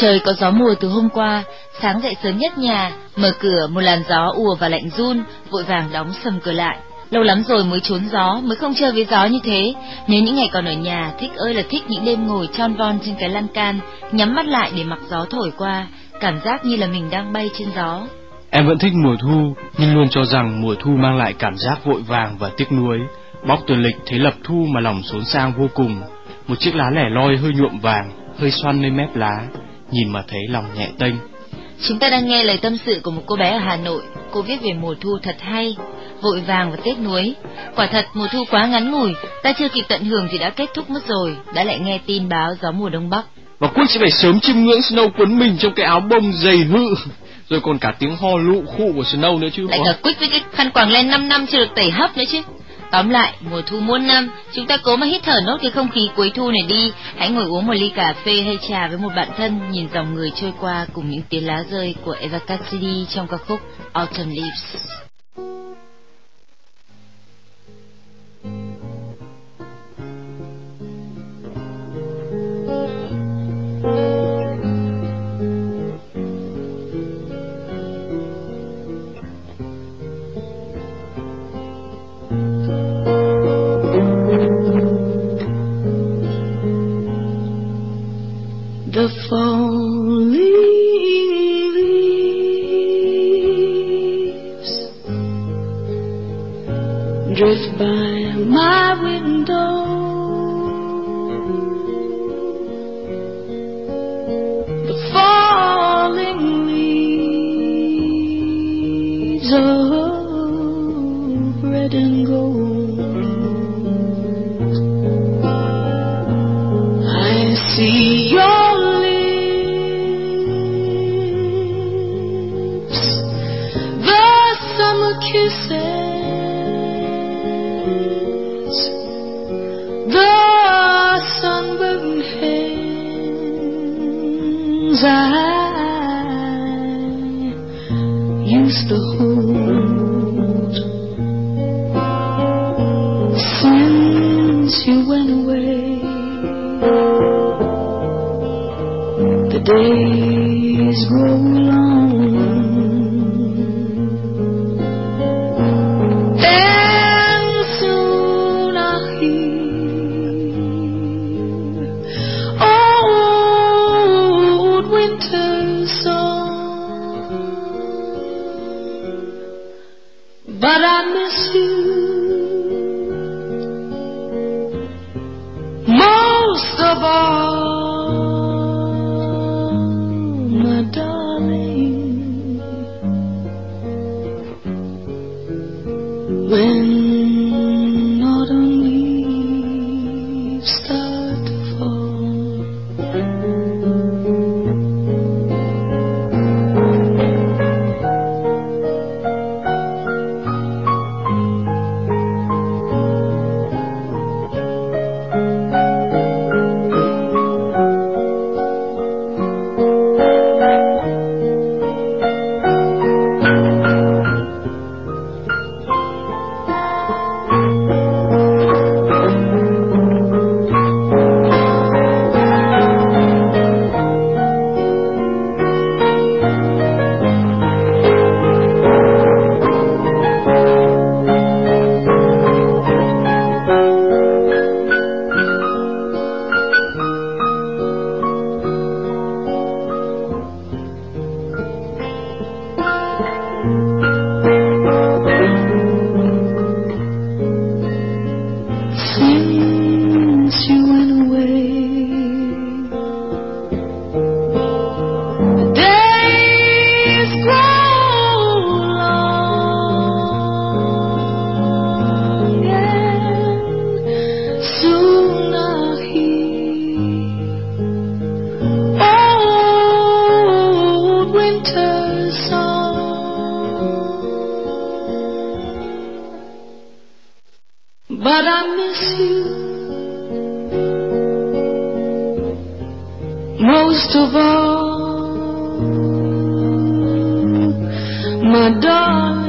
Trời có gió mùa từ hôm qua, sáng dậy sớm nhất nhà, mở cửa một làn gió ùa và lạnh run, vội vàng đóng sầm cửa lại. Lâu lắm rồi mới trốn gió, mới không chơi với gió như thế. Nhớ những ngày còn ở nhà, thích ơi là thích những đêm ngồi tròn von trên cái lan can, nhắm mắt lại để mặc gió thổi qua, cảm giác như là mình đang bay trên gió. Em vẫn thích mùa thu, nhưng luôn cho rằng mùa thu mang lại cảm giác vội vàng và tiếc nuối. Bóc tuần lịch thấy lập thu mà lòng xốn sang vô cùng. Một chiếc lá lẻ loi hơi nhuộm vàng, hơi xoăn lên mép lá, nhìn mà thấy lòng nhẹ tênh. Chúng ta đang nghe lời tâm sự của một cô bé ở Hà Nội. Cô viết về mùa thu thật hay, vội vàng và tiếc nuối. Quả thật mùa thu quá ngắn ngủi, ta chưa kịp tận hưởng thì đã kết thúc mất rồi, đã lại nghe tin báo gió mùa đông bắc. Và Quick sẽ phải sớm chiêm ngưỡng Snow cuốn mình trong cái áo bông dày hự, rồi còn cả tiếng ho lụ khụ của Snow nữa chứ. Lại cả Quick với cái khăn quàng len 5 năm chưa được tẩy hấp nữa chứ. Tóm lại, mùa thu muôn năm, chúng ta cố mà hít thở nốt cái không khí cuối thu này đi. Hãy ngồi uống một ly cà phê hay trà với một bạn thân, nhìn dòng người trôi qua cùng những tiếng lá rơi của Eva Cassidy trong ca khúc Autumn Leaves. The falling leaves drift by my window. When most of all, my darling.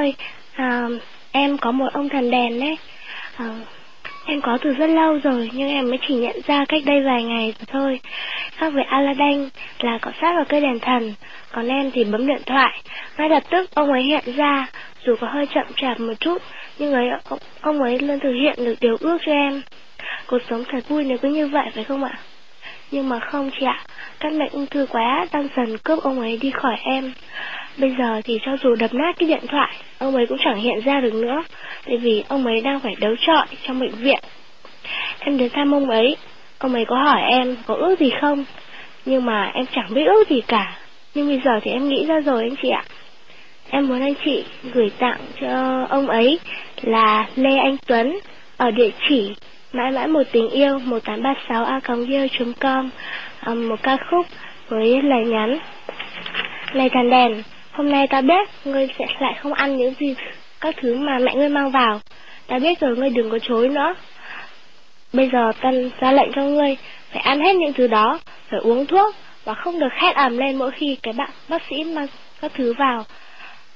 Ơi, à, em có một ông thần đèn đấy. À, em có từ rất lâu rồi nhưng em mới chỉ nhận ra cách đây vài ngày thôi. Khác với Aladdin là cọ sát vào cây đèn thần, còn em thì bấm điện thoại. Ngay lập tức ông ấy hiện ra, dù có hơi chậm chạp một chút, nhưng ấy ông, ông ấy luôn thực hiện được điều ước cho em. Cuộc sống thật vui nếu cứ như vậy phải không ạ? Nhưng mà không chị ạ, căn bệnh ung thư quá đang dần cướp ông ấy đi khỏi em. Bây giờ thì cho dù đập nát cái điện thoại, ông ấy cũng chẳng hiện ra được nữa, tại vì ông ấy đang phải đấu trọi trong bệnh viện. Em đến thăm ông ấy, ông ấy có hỏi em có ước gì không, nhưng mà em chẳng biết ước gì cả. Nhưng bây giờ thì em nghĩ ra rồi anh chị ạ. Em muốn anh chị gửi tặng cho ông ấy là Lê Anh Tuấn ở địa chỉ mãi mãi một tình yêu 1836 a com um, một ca khúc với lời nhắn này thằng đèn hôm nay ta biết ngươi sẽ lại không ăn những gì các thứ mà mẹ ngươi mang vào. Ta biết rồi ngươi đừng có chối nữa. Bây giờ ta ra lệnh cho ngươi phải ăn hết những thứ đó phải uống thuốc và không được hét ầm lên mỗi khi cái bạn bác sĩ mang các thứ vào.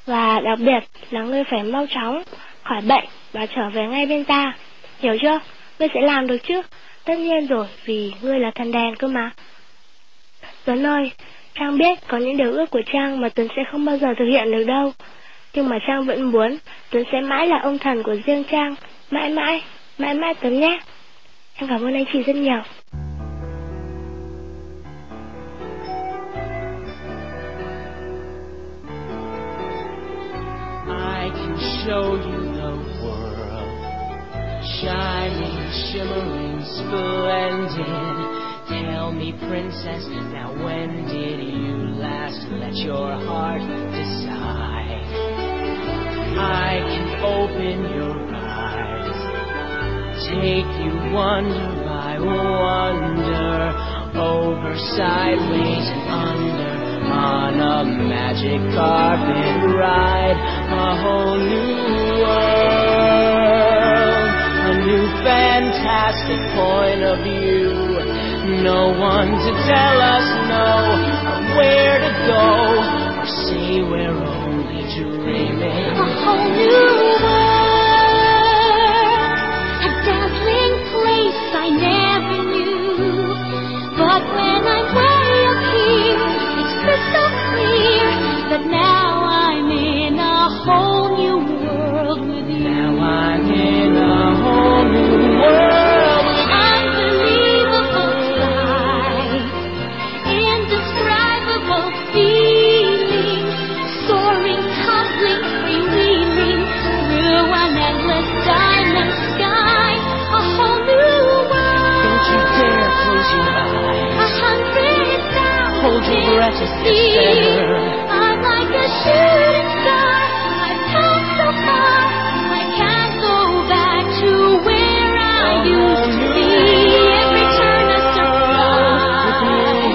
Và đặc biệt là ngươi phải mau chóng khỏi bệnh và trở về ngay bên ta. Hiểu chưa? Ngươi sẽ làm được chứ? Tất nhiên rồi, vì ngươi là thần đèn cơ mà. Tuấn ơi, Trang biết có những điều ước của Trang mà Tuấn sẽ không bao giờ thực hiện được đâu. Nhưng mà Trang vẫn muốn Tuấn sẽ mãi là ông thần của riêng Trang. Mãi mãi, mãi mãi Tuấn nhé. Em cảm ơn anh chị rất nhiều. I can show you shining, shimmering, splendid. Tell me, princess, now when did you last let your heart decide? I can open your eyes, take you wonder by wonder, over, sideways, and under, on a magic carpet ride, a whole new world a new fantastic point of view. No one to tell us no, or where to go, or say we're only dreaming. A whole new world, a dazzling place I never knew. But when I'm way up here, it's crystal clear that now breath, feet. better. I'm like a shooting star. I've come so far. I can't go back to where I used to be. Every turn a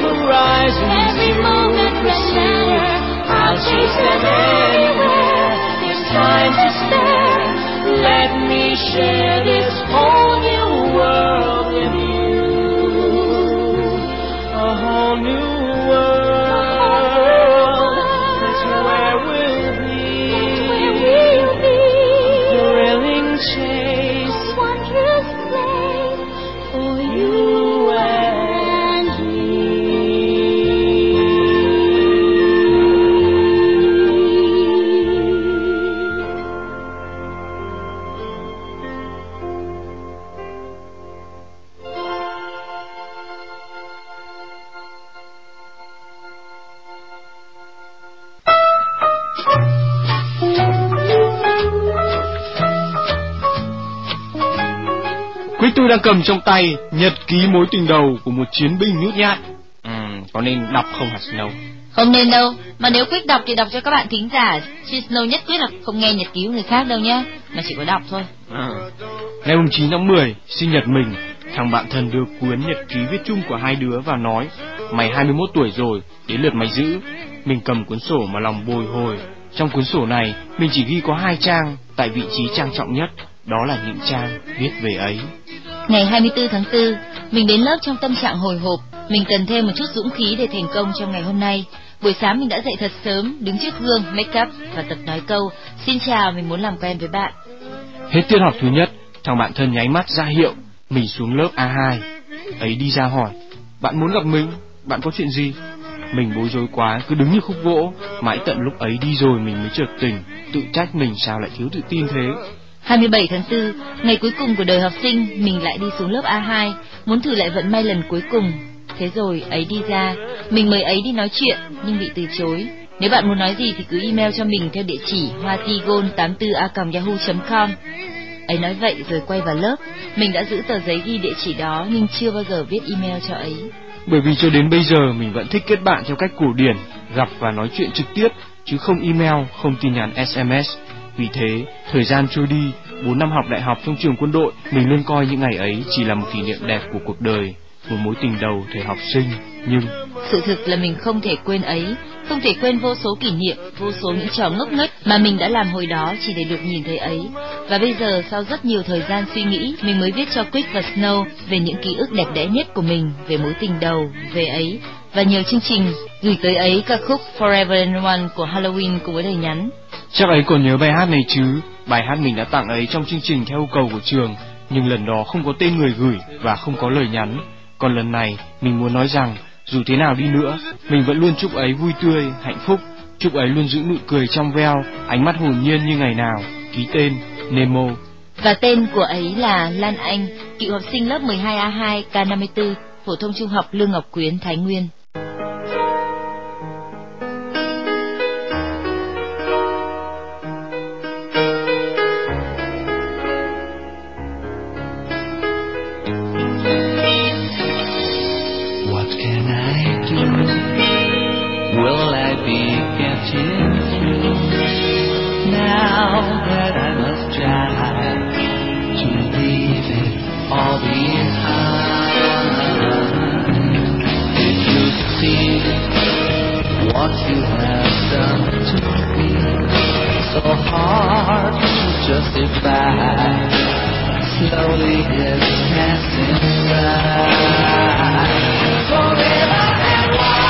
surprise. Every moment pursue. I'll chase them anywhere. There's time to spare. Let me share this whole new world đang cầm trong tay nhật ký mối tình đầu của một chiến binh nhút nhát. Ừ, có nên đọc không hả Snow? Không nên đâu, mà nếu quyết đọc thì đọc cho các bạn thính giả. Chứ Snow nhất quyết là không nghe nhật ký của người khác đâu nhá, mà chỉ có đọc thôi. Ừ. Ngày 9 tháng 10, sinh nhật mình, thằng bạn thân đưa cuốn nhật ký viết chung của hai đứa và nói Mày 21 tuổi rồi, đến lượt mày giữ. Mình cầm cuốn sổ mà lòng bồi hồi. Trong cuốn sổ này, mình chỉ ghi có hai trang, tại vị trí trang trọng nhất, đó là những trang viết về ấy. Ngày 24 tháng 4, mình đến lớp trong tâm trạng hồi hộp, Mình cần thêm một chút dũng khí để thành công trong ngày hôm nay. Buổi sáng mình đã dậy thật sớm, đứng trước gương, make up và tập nói câu Xin chào, mình muốn làm quen với bạn. Hết tiết học thứ nhất, thằng bạn thân nháy mắt ra hiệu, mình xuống lớp A2. Ấy đi ra hỏi, bạn muốn gặp mình, bạn có chuyện gì? Mình bối rối quá, cứ đứng như khúc gỗ, mãi tận lúc ấy đi rồi mình mới chợt tỉnh, tự trách mình sao lại thiếu tự tin thế. 27 tháng 4, ngày cuối cùng của đời học sinh, mình lại đi xuống lớp A2, muốn thử lại vận may lần cuối cùng. Thế rồi, ấy đi ra, mình mời ấy đi nói chuyện, nhưng bị từ chối. Nếu bạn muốn nói gì thì cứ email cho mình theo địa chỉ hoatigon84a.yahoo.com. Ấy nói vậy rồi quay vào lớp. Mình đã giữ tờ giấy ghi địa chỉ đó nhưng chưa bao giờ viết email cho ấy. Bởi vì cho đến bây giờ mình vẫn thích kết bạn theo cách cổ điển, gặp và nói chuyện trực tiếp, chứ không email, không tin nhắn SMS. Vì thế, thời gian trôi đi, 4 năm học đại học trong trường quân đội, mình luôn coi những ngày ấy chỉ là một kỷ niệm đẹp của cuộc đời, một mối tình đầu thời học sinh. Nhưng sự thực là mình không thể quên ấy, không thể quên vô số kỷ niệm, vô số những trò ngốc nghếch mà mình đã làm hồi đó chỉ để được nhìn thấy ấy. Và bây giờ sau rất nhiều thời gian suy nghĩ, mình mới viết cho Quick và Snow về những ký ức đẹp đẽ nhất của mình, về mối tình đầu, về ấy và nhiều chương trình gửi tới ấy ca khúc Forever and One của Halloween cùng với lời nhắn. Chắc ấy còn nhớ bài hát này chứ, bài hát mình đã tặng ấy trong chương trình theo yêu cầu của trường, nhưng lần đó không có tên người gửi và không có lời nhắn. Còn lần này, mình muốn nói rằng, dù thế nào đi nữa, mình vẫn luôn chúc ấy vui tươi, hạnh phúc, chúc ấy luôn giữ nụ cười trong veo, ánh mắt hồn nhiên như ngày nào. Ký tên, Nemo. Và tên của ấy là Lan Anh, cựu học sinh lớp 12A2 K54, phổ thông trung học Lương Ngọc Quyến, Thái Nguyên. will I be getting through now that I must try to leave it all behind? Did you see what you have done to me, so hard to justify, slowly it's passing by. Forever and one.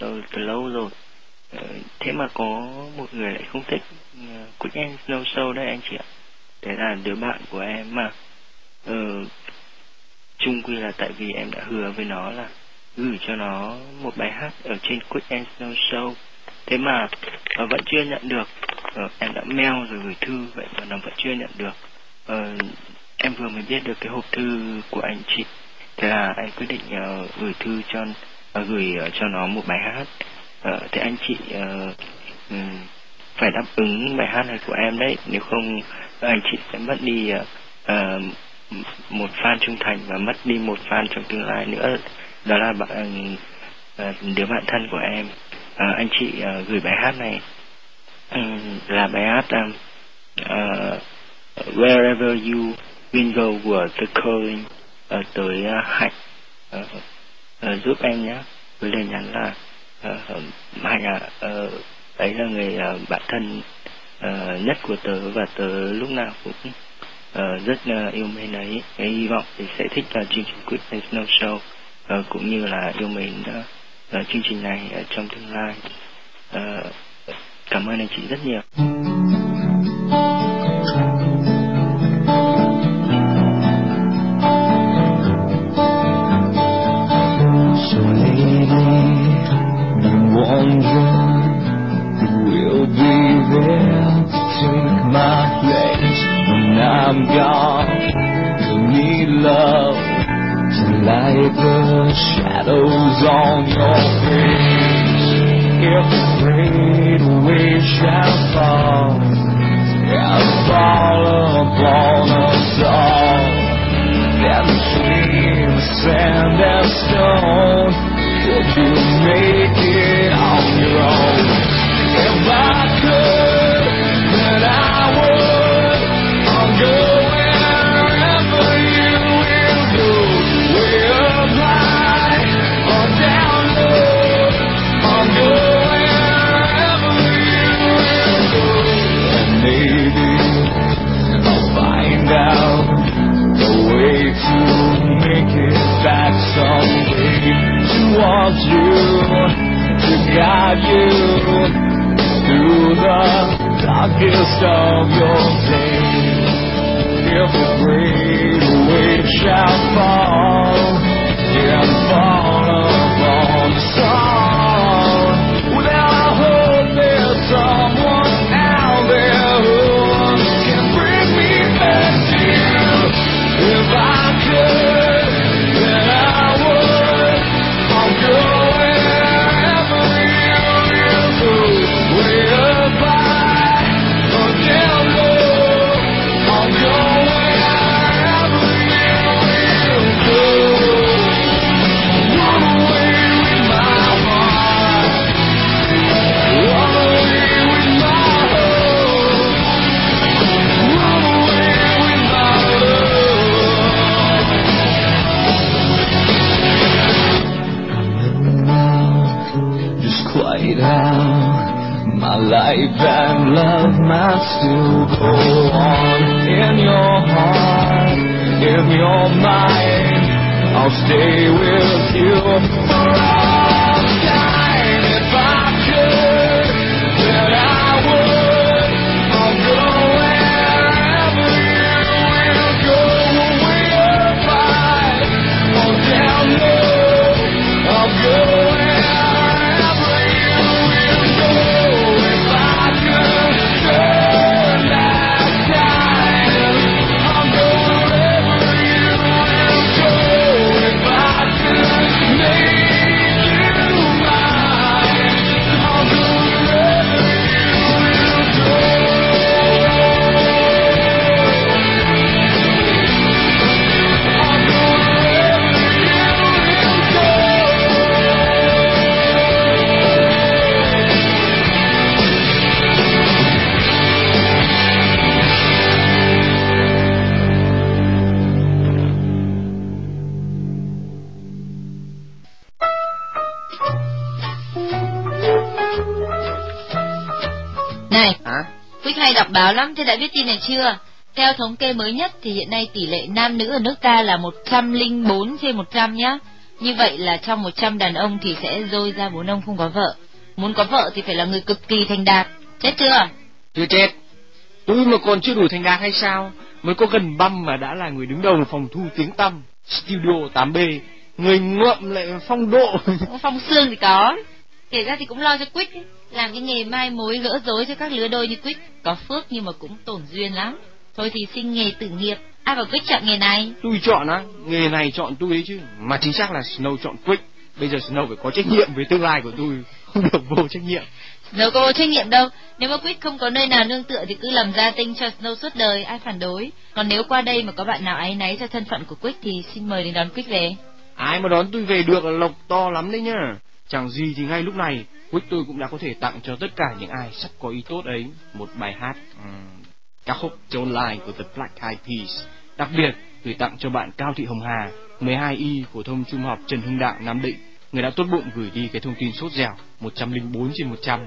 Rồi Snow từ lâu rồi. Ờ, thế mà có một người lại không thích Quick and Snow Show đấy anh chị ạ. Đấy là đứa bạn của em mà. Ờ, chung quy là tại vì em đã hứa với nó là gửi cho nó một bài hát ở trên Quick and Snow Show thế mà uh, vẫn chưa nhận được. Uh, em đã mail rồi gửi thư vậy mà nó vẫn chưa nhận được. Uh, em vừa mới biết được cái hộp thư của anh chị. Thế là anh quyết định uh, gửi thư cho gửi ờ, cho nó một bài hát. Ờ, Thế anh chị ờ, ừ, phải đáp ứng bài hát này của em đấy. Nếu không anh chị sẽ mất đi một fan trung thành và mất đi một fan trong tương lai nữa. Đó là bạn đứa bạn thân của em. Anh chị gửi bài hát này. Ừ, là bài hát um, uh, wherever you will go của The Calling uh, tới uh, hạnh. Uh, uh, giúp em nhé. Với lời nhắn là ờ, uh, hạnh à uh, đấy là người uh, bạn thân uh, nhất của tớ và tớ lúc nào cũng uh, rất uh, yêu mến ấy. Cái hy vọng thì sẽ thích uh, chương trình Quick and Snow Show uh, cũng như là yêu mến uh, uh, chương trình này uh, trong tương lai. Uh, cảm ơn anh chị rất nhiều. Báo lắm, thế đã biết tin này chưa? Theo thống kê mới nhất thì hiện nay tỷ lệ nam nữ ở nước ta là 104 trên 100 nhá. Như vậy là trong 100 đàn ông thì sẽ rôi ra bốn ông không có vợ. Muốn có vợ thì phải là người cực kỳ thành đạt. Chết chưa? Chưa chết. Tôi mà còn chưa đủ thành đạt hay sao? Mới có gần băm mà đã là người đứng đầu phòng thu tiếng tăm Studio 8B Người ngợm lại phong độ Phong xương thì có Kể ra thì cũng lo cho Quick Làm cái nghề mai mối gỡ rối cho các lứa đôi như Quick Có phước nhưng mà cũng tổn duyên lắm. Thôi thì sinh nghề tử nghiệp. Ai bảo Quick chọn nghề này. Tôi chọn á, nghề này chọn tôi ấy chứ. Mà chính xác là Snow chọn Quick Bây giờ Snow phải có trách nhiệm với tương lai của tôi. Không được vô trách nhiệm. Snow có trách nhiệm đâu. Nếu mà Quick không có nơi nào nương tựa Thì cứ làm gia tinh cho Snow suốt đời Ai phản đối? Còn nếu qua đây mà có bạn nào áy náy cho thân phận của Quick Thì xin mời đến đón Quick về. Ai mà đón tôi về được là lộc to lắm đấy nhá. Chẳng gì thì ngay lúc này Quick tôi cũng đã có thể tặng cho tất cả những ai sắp có ý tốt ấy Một bài hát um, ca khúc Don't Lie của The Black Eyed Peas. Đặc biệt gửi tặng cho bạn Cao Thị Hồng Hà 12Y phổ thông trung học Trần Hưng Đạo Nam Định. Người đã tốt bụng gửi đi cái thông tin sốt dẻo 104 trên 100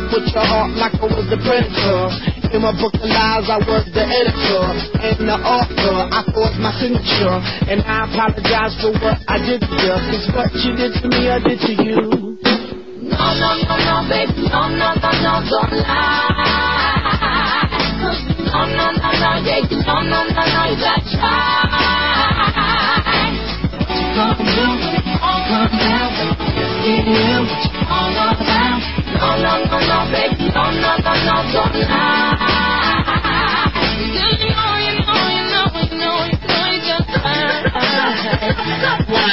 Put your heart like I was the predator. In my book of lies, I was the editor and the author. I forged my signature, and I apologize for what I did to you. Cause what you did to me, I did to you. No, no, no, no, baby, no, no, no, no, don't lie. No, no, no, no, yeah, no, no, no, no, you gotta try. What you gonna do when it all comes down? Get in what you all about. No, no, no, no, baby, no, no, no, no, don't lie. You know, you know, you know, you know, you know, you just lie.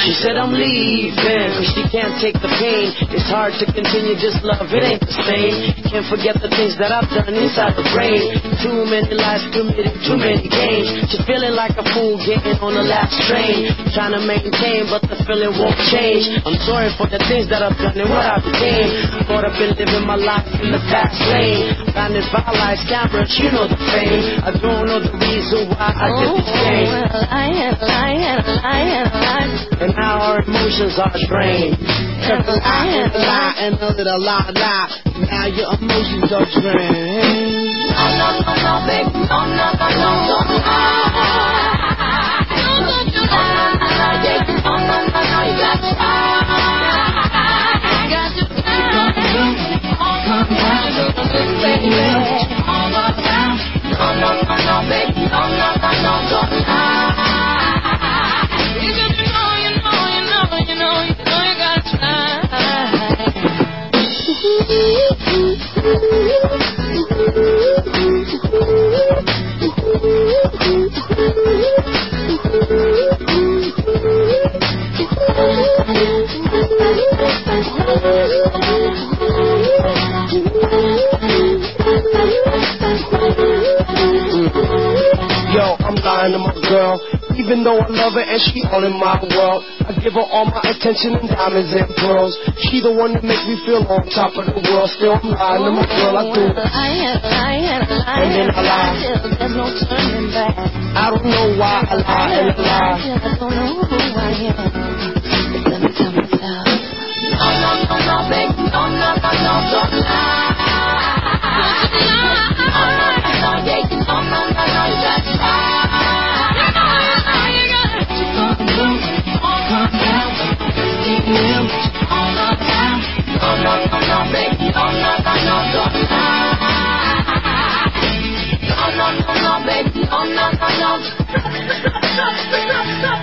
She said I'm leaving, cause she can't take the pain. It's hard to continue just love, it ain't the same. Can't forget the things that I've done inside the brain. Too many lies committed, too many games. She's feeling like a fool getting on the last train. Trying to maintain, but the feeling won't change. I'm sorry for the things that I've done and what I became. I've been living my life in the fast lane. By lights, cameras, you know the fame. I don't know the reason why I did this oh, thing. well, I I am, I am, I am. And now our emotions are drained. Cause a lie and a lie and a little lie, lie. Now your emotions are drained. No, no, no, no, baby, no, no, no, no, don't lie. No, no, no, no, no, no, yeah, no, no, no, no, you got to try. Got to try. All come down, baby. All around. No, no, no, no, baby, no, no, no, no, don't lie. Yo, I'm lying to my girl. Even though I love her and she all in my world, I give her all my attention and diamonds and pearls. She the one that make me feel on top of the world. Still, I'm lying to my girl. I do. And then I lie. There's no turning back. I don't know why I lie and I lie. I don't know who I am. Let me tell myself. No, no, no, no, baby. No, no, no, no, don't lie.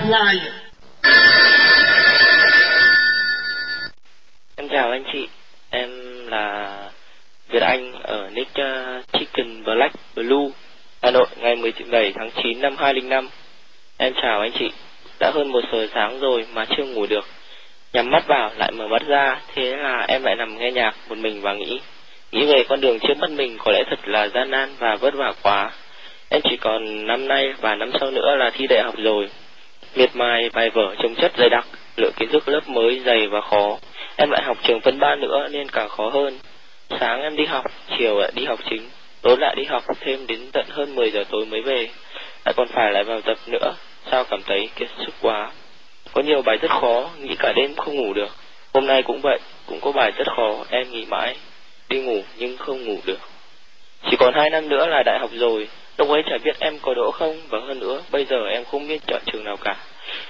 Baby. Em chào anh chị, em là Việt Anh ở nick uh, Chicken Black Blue, Hà Nội, ngày 17 tháng 9 năm 2005. Em chào anh chị. đã hơn một giờ sáng rồi mà chưa ngủ được. Nhắm mắt vào lại mở mắt ra, thế là em lại nằm nghe nhạc một mình và nghĩ. Nghĩ về con đường trước mắt mình có lẽ thật là gian nan và vất vả quá. Em chỉ còn năm nay và năm sau nữa là thi đại học rồi. Miệt mài bài vở trông chất dày đặc, lượng kiến thức lớp mới dày và khó. Em lại học trường phân ba nữa nên càng khó hơn. Sáng em đi học, chiều lại đi học chính, tối lại đi học thêm đến tận hơn 10 giờ tối mới về. Lại còn phải lại vào tập nữa, sao cảm thấy kiệt sức quá. Có nhiều bài rất khó, nghĩ cả đêm không ngủ được. Hôm nay cũng vậy, cũng có bài rất khó, em nghĩ mãi. Đi ngủ nhưng không ngủ được. Chỉ còn hai năm nữa là đại học rồi, lúc ấy chả biết em có đỗ không, và hơn nữa, bây giờ em không biết chọn trường nào cả.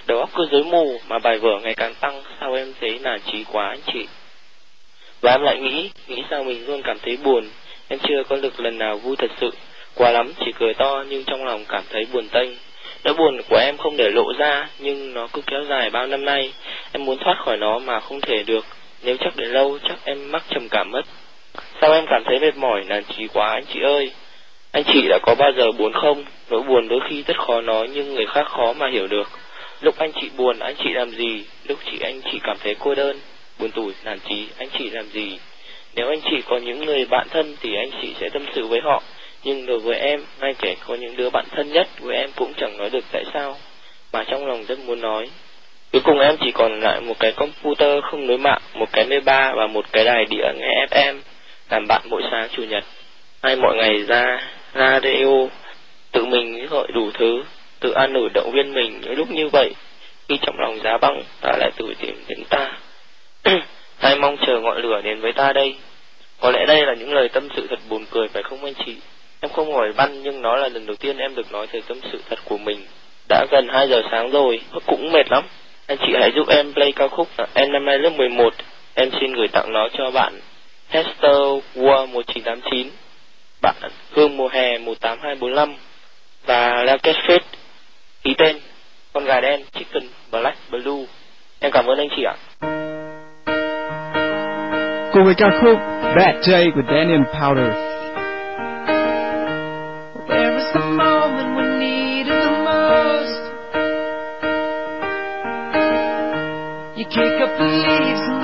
Đầu óc cứ rối mù, mà bài vở ngày càng tăng, sao em thấy nản trí quá anh chị. Và em lại nghĩ, nghĩ sao mình luôn cảm thấy buồn, em chưa có được lần nào vui thật sự. Quá lắm, chỉ cười to nhưng trong lòng cảm thấy buồn tênh. Nỗi buồn của em không để lộ ra, nhưng nó cứ kéo dài bao năm nay. Em muốn thoát khỏi nó mà không thể được. Nếu chắc để lâu, chắc em mắc trầm cảm mất. Sao em cảm thấy mệt mỏi, nản trí quá anh chị ơi? Anh chị đã có bao giờ buồn không? Nỗi buồn đôi khi rất khó nói nhưng người khác khó mà hiểu được. Lúc anh chị buồn, anh chị làm gì? Lúc chị anh chị cảm thấy cô đơn, buồn tủi, nản trí, anh chị làm gì? Nếu anh chị có những người bạn thân thì anh chị sẽ tâm sự với họ. Nhưng đối với em, ngay kể có những đứa bạn thân nhất với em cũng chẳng nói được tại sao, mà trong lòng rất muốn nói. Cuối cùng em chỉ còn lại một cái computer không nối mạng, một cái mê ba và một cái đài đĩa nghe FM, làm bạn mỗi sáng chủ nhật. Hay mọi ngày ra radio, tự mình gọi đủ thứ, tự an ủi động viên mình những lúc như vậy. Khi trong lòng giá băng, ta lại tự tìm đến ta. Hay mong chờ ngọn lửa đến với ta đây. Có lẽ đây là những lời tâm sự thật buồn cười phải không anh chị? Em không hỏi băn nhưng nó là lần đầu tiên em được nói về tâm sự thật của mình. Đã gần 2 giờ sáng rồi, cũng mệt lắm. Anh chị hãy giúp em play ca khúc Em năm nay lớp 11. Em xin gửi tặng nó cho bạn Hester War 1989, bạn Hương mùa hè 18245 và Racket Fit ký tên con gà đen Chicken Black Blue. Em cảm ơn anh chị ạ. Cùng với ca khúc Bad Day của Daniel Powder. Where is the moment we need it the most? You kick up the leaves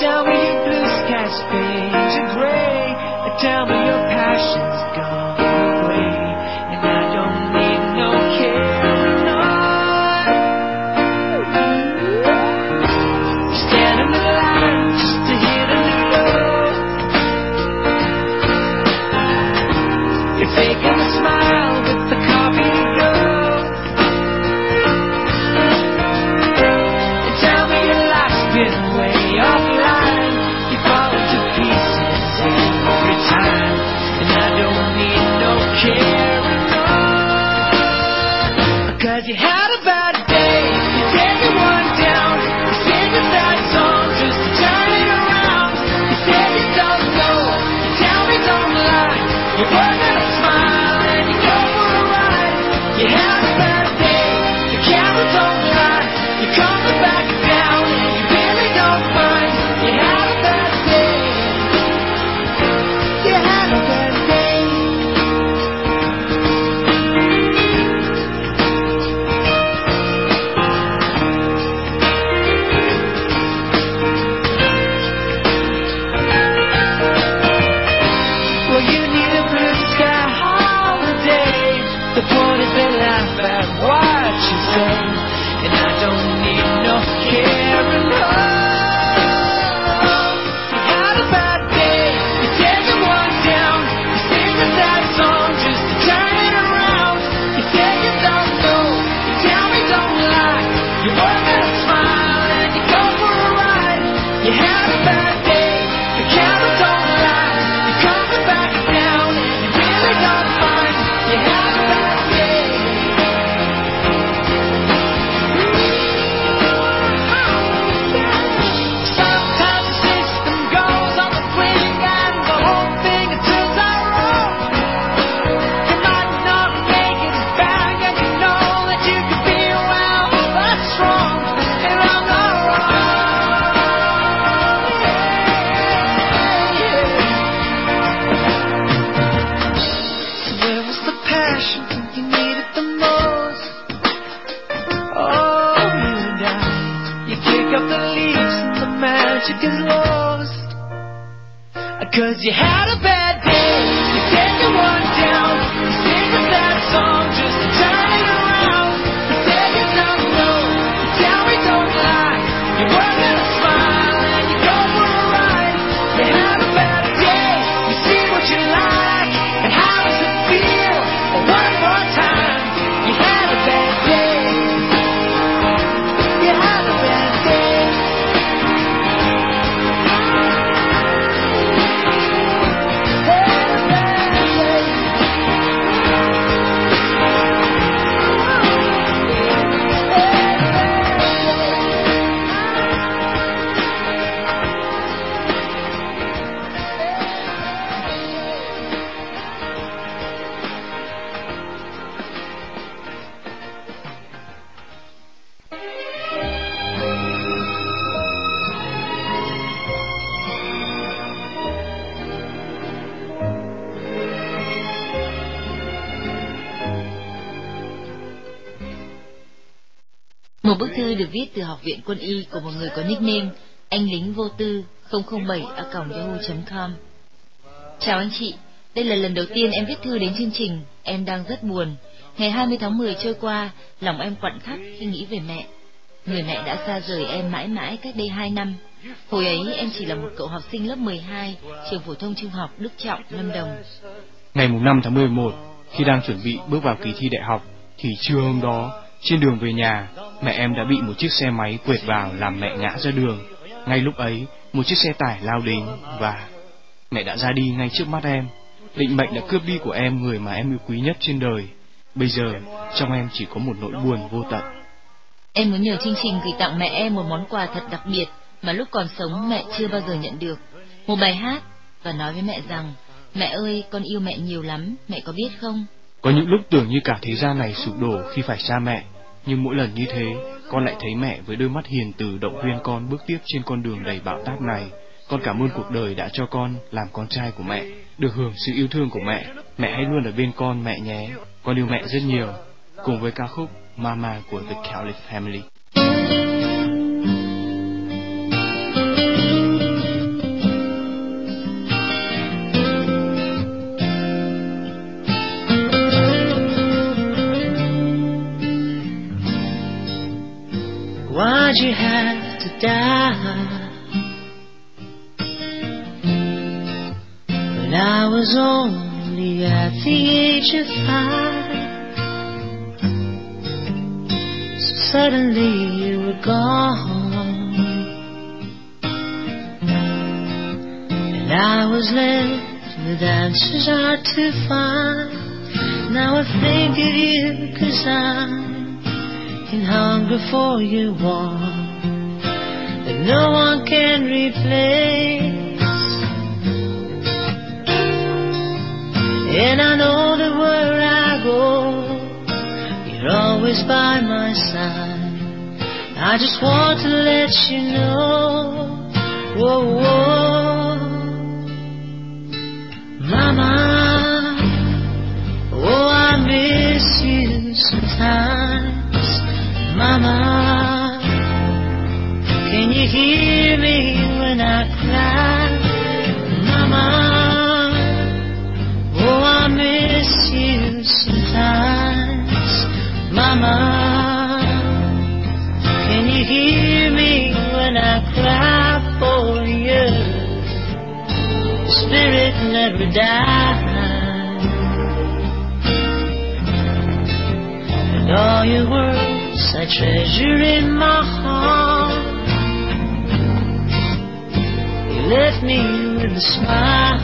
Tell me your blue skies fade to gray. Tell me your passion's gone được viết từ học viện quân y của một người có nickname anh lính vô tư 007 a yahoo.com. Chào anh chị, đây là lần đầu tiên em viết thư đến chương trình, em đang rất buồn. Ngày 20 tháng 10 trôi qua, lòng em quặn thắt khi nghĩ về mẹ. Người mẹ đã xa rời em mãi mãi cách đây 2 năm. Hồi ấy em chỉ là một cậu học sinh lớp 12, trường phổ thông trung học Đức Trọng, Lâm Đồng. Ngày mùng 5 tháng 11, khi đang chuẩn bị bước vào kỳ thi đại học, thì trưa hôm đó, trên đường về nhà, mẹ em đã bị một chiếc xe máy quệt vào làm mẹ ngã ra đường. Ngay lúc ấy, một chiếc xe tải lao đến và mẹ đã ra đi ngay trước mắt em. Định mệnh đã cướp đi của em người mà em yêu quý nhất trên đời. Bây giờ, trong em chỉ có một nỗi buồn vô tận. Em muốn nhờ chương trình gửi tặng mẹ em một món quà thật đặc biệt mà lúc còn sống mẹ chưa bao giờ nhận được. Một bài hát và nói với mẹ rằng, mẹ ơi, con yêu mẹ nhiều lắm, mẹ có biết không? Có những lúc tưởng như cả thế gian này sụp đổ khi phải xa mẹ, nhưng mỗi lần như thế, con lại thấy mẹ với đôi mắt hiền từ động viên con bước tiếp trên con đường đầy bão táp này. Con cảm ơn cuộc đời đã cho con làm con trai của mẹ, được hưởng sự yêu thương của mẹ. Mẹ hãy luôn ở bên con mẹ nhé. Con yêu mẹ rất nhiều. Cùng với ca khúc Mama của The Caliph Family. Why'd you have to die? When I was only at the age of five. So suddenly you were gone. And I was left with answers hard to find. Now I think of you cause I'm in hunger for you one that no one can replace. And I know that where I go, you're always by my side. I just want to let you know, whoa, whoa, Mama, oh I miss you sometimes. Mama, can you hear me when I cry? Mama, oh I miss you sometimes. Mama, can you hear me when I cry for you? Spirit never dies, and all your words. I treasure in my heart. You left me with a smile.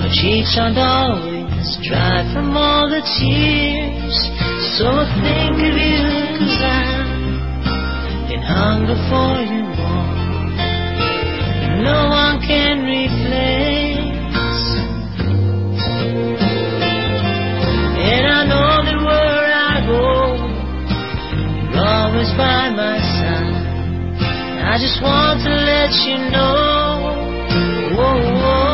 My cheeks aren't always dry from all the tears. So I think of you cause I'm in hunger for you one. No one can by my side. I just want to let you know, whoa, whoa,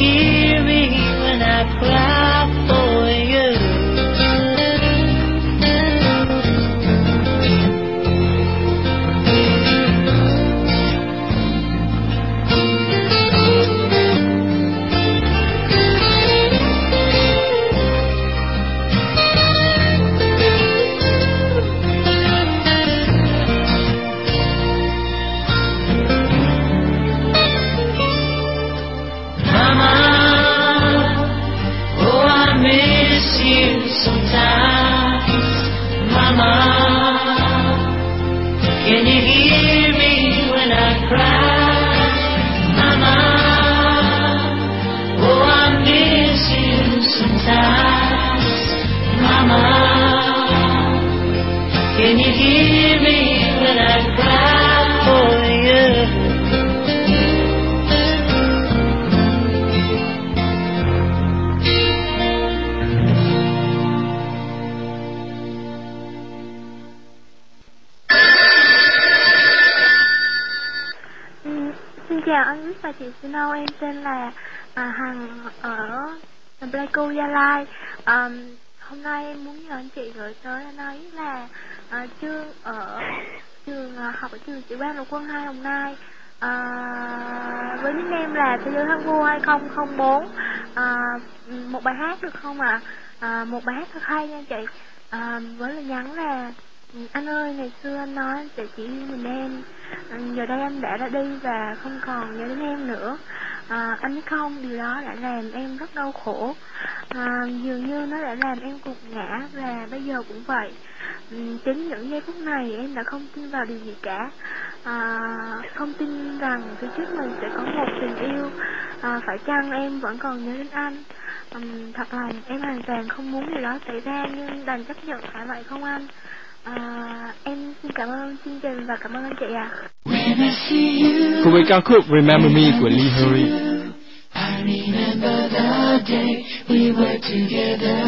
can Pleiku Gia Lai. À, hôm nay em muốn nhờ anh chị gửi tới anh ấy là ờ, à, Trương ở trường à, học ở trường sĩ quan lục quân 2 Đồng Nai. À, với em là Thế giới thắng vua 2004 à, ờ, một bài hát được không ạ? À? một bài hát thật hay nha chị. À, với lời nhắn là anh ơi ngày xưa anh nói anh sẽ chỉ yêu mình em giờ đây anh đã ra đi và không còn nhớ đến em nữa à, anh không? Điều đó đã làm em rất đau khổ. À, dường như nó đã làm em gục ngã và bây giờ cũng vậy. Ừ, chính những giây phút này em đã không tin vào điều gì cả. À, không tin rằng phía trước mình sẽ có một tình yêu. À, phải chăng em vẫn còn nhớ đến anh? Ừm, thật lòng em hoàn toàn không muốn điều đó xảy ra nhưng đành chấp nhận phải vậy không anh? À, em xin cảm ơn chương trình và cảm ơn anh chị ạ. à. Ca khúc Remember Me của Lee Hurry. I remember the day we were together.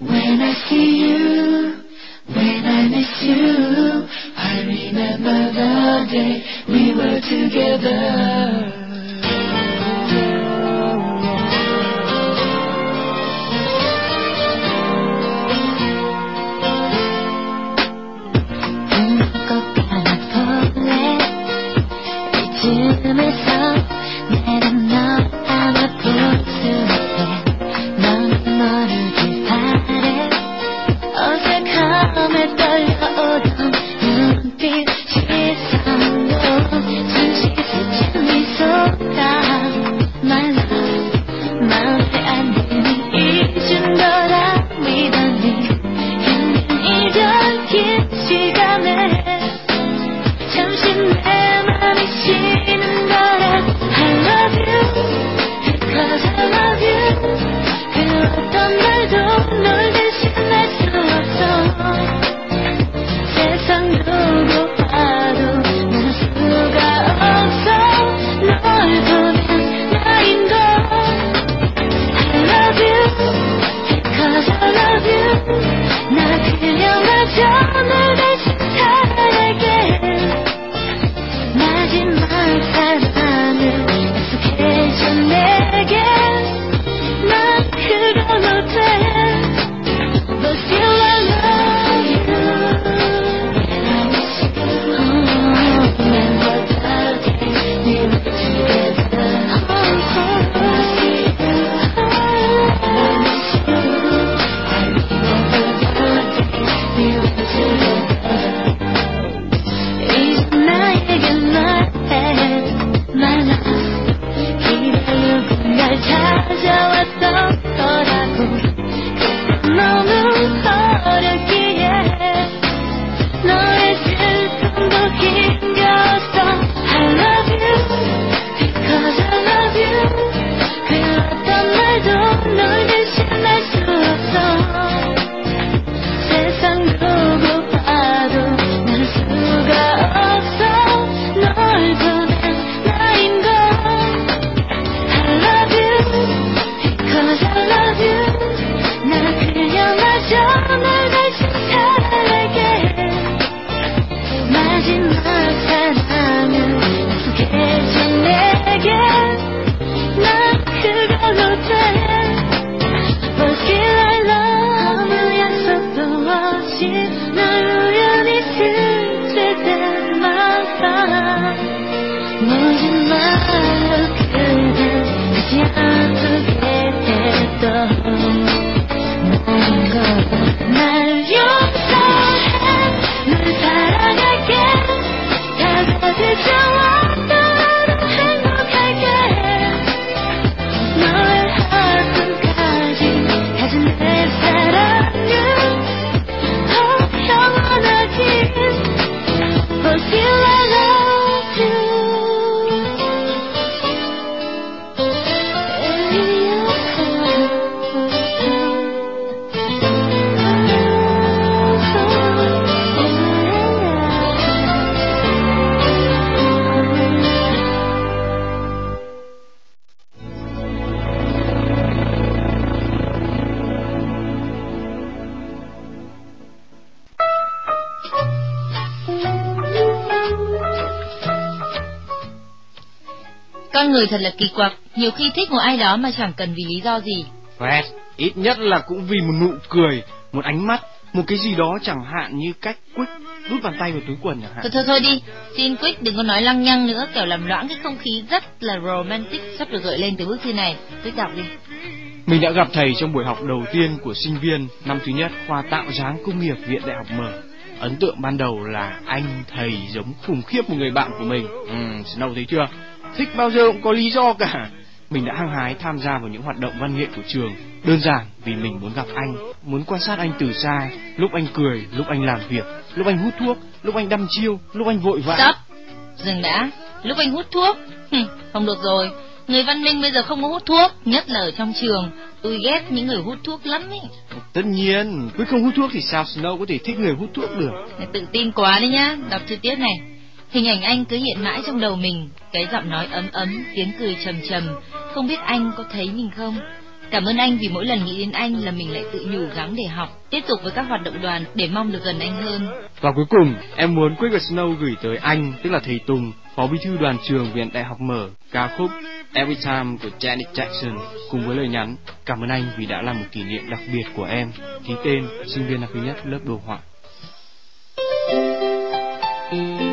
When I see you, when I miss you, I remember the day we were together. Người thật là kỳ quặc, nhiều khi thích một ai đó mà chẳng cần vì lý do gì. Fred, ít nhất là cũng vì một nụ cười, một ánh mắt, một cái gì đó chẳng hạn như cách Quick đút bàn tay vào túi quần chẳng hạn. Thôi thôi thôi đi, xin Quick đừng có nói lăng nhăng nữa, kiểu làm loãng cái không khí rất là romantic sắp được gợi lên từ bức thư này. Quick đọc đi. Mình đã gặp thầy trong buổi học đầu tiên của sinh viên năm thứ nhất khoa tạo dáng công nghiệp Viện Đại học Mở. Ấn tượng ban đầu là anh thầy giống khủng khiếp một người bạn của mình. Ừ, Snow thấy chưa? Thích bao giờ cũng có lý do cả. Mình đã hăng hái tham gia vào những hoạt động văn nghệ của trường. Đơn giản vì mình muốn gặp anh, muốn quan sát anh từ xa, lúc anh cười, lúc anh làm việc, lúc anh hút thuốc, lúc anh đăm chiêu, lúc anh vội vã. Stop, dừng đã. Lúc anh hút thuốc, không được rồi. Người văn minh bây giờ không có hút thuốc, nhất là ở trong trường. Tôi ghét những người hút thuốc lắm ấy. Tất nhiên, quyết không hút thuốc thì sao Snow có thể thích người hút thuốc được. Mày tự tin quá đấy nhá, đọc chi tiết này. Hình ảnh anh cứ hiện mãi trong đầu mình, cái giọng nói ấm ấm, tiếng cười trầm trầm, không biết anh có thấy mình không? Cảm ơn anh vì mỗi lần nghĩ đến anh là mình lại tự nhủ gắng để học, tiếp tục với các hoạt động đoàn để mong được gần anh hơn. Và cuối cùng, em muốn Quick và Snow gửi tới anh, tức là thầy Tùng, phó bí thư đoàn trường Viện Đại học Mở, ca khúc Every Time của Janet Jackson, cùng với lời nhắn cảm ơn anh vì đã là một kỷ niệm đặc biệt của em, ký tên sinh viên năm thứ nhất lớp đồ họa. Thank you.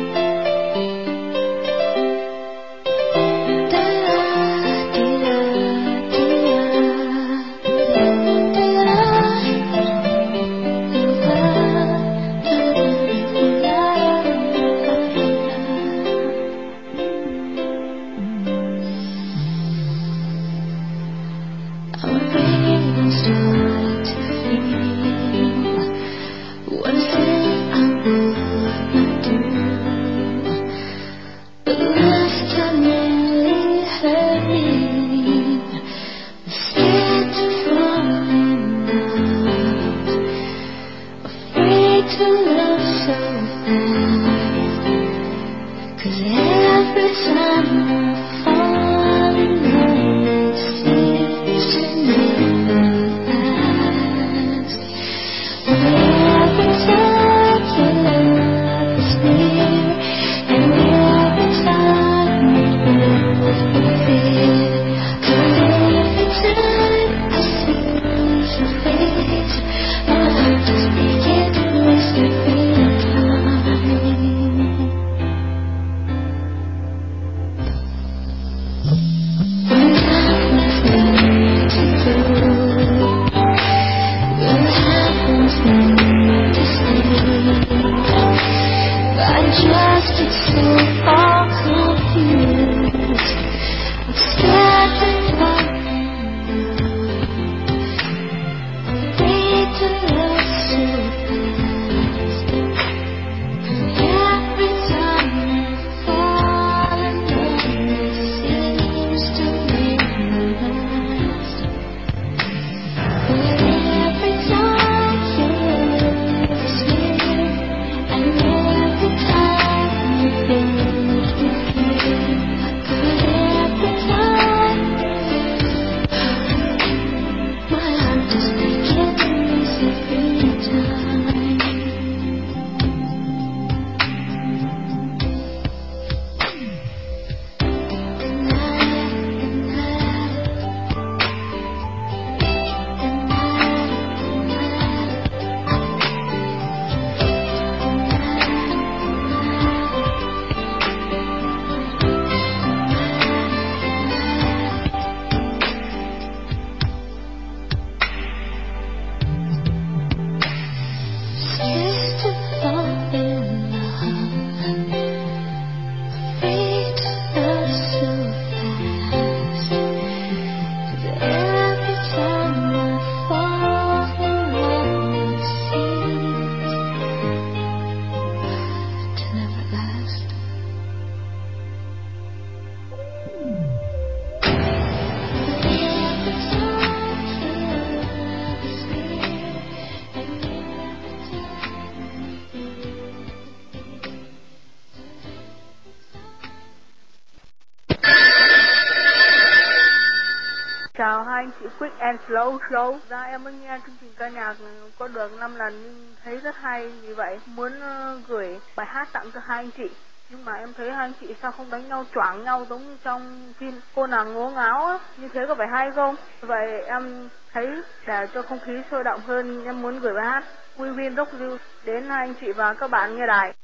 Lâu lâu Ra em mới nghe chương trình ca nhạc có được 5 lần nhưng thấy rất hay vì vậy muốn ờ, gửi bài hát tặng cho hai anh chị. Nhưng mà em thấy hai anh chị sao không đánh nhau choảng nhau giống như trong phim cô nàng ngố ngáo á, như thế có phải hay không? Vậy em thấy để cho không khí sôi động hơn em muốn gửi bài hát We Win Rock You đến hai anh chị và các bạn nghe đài.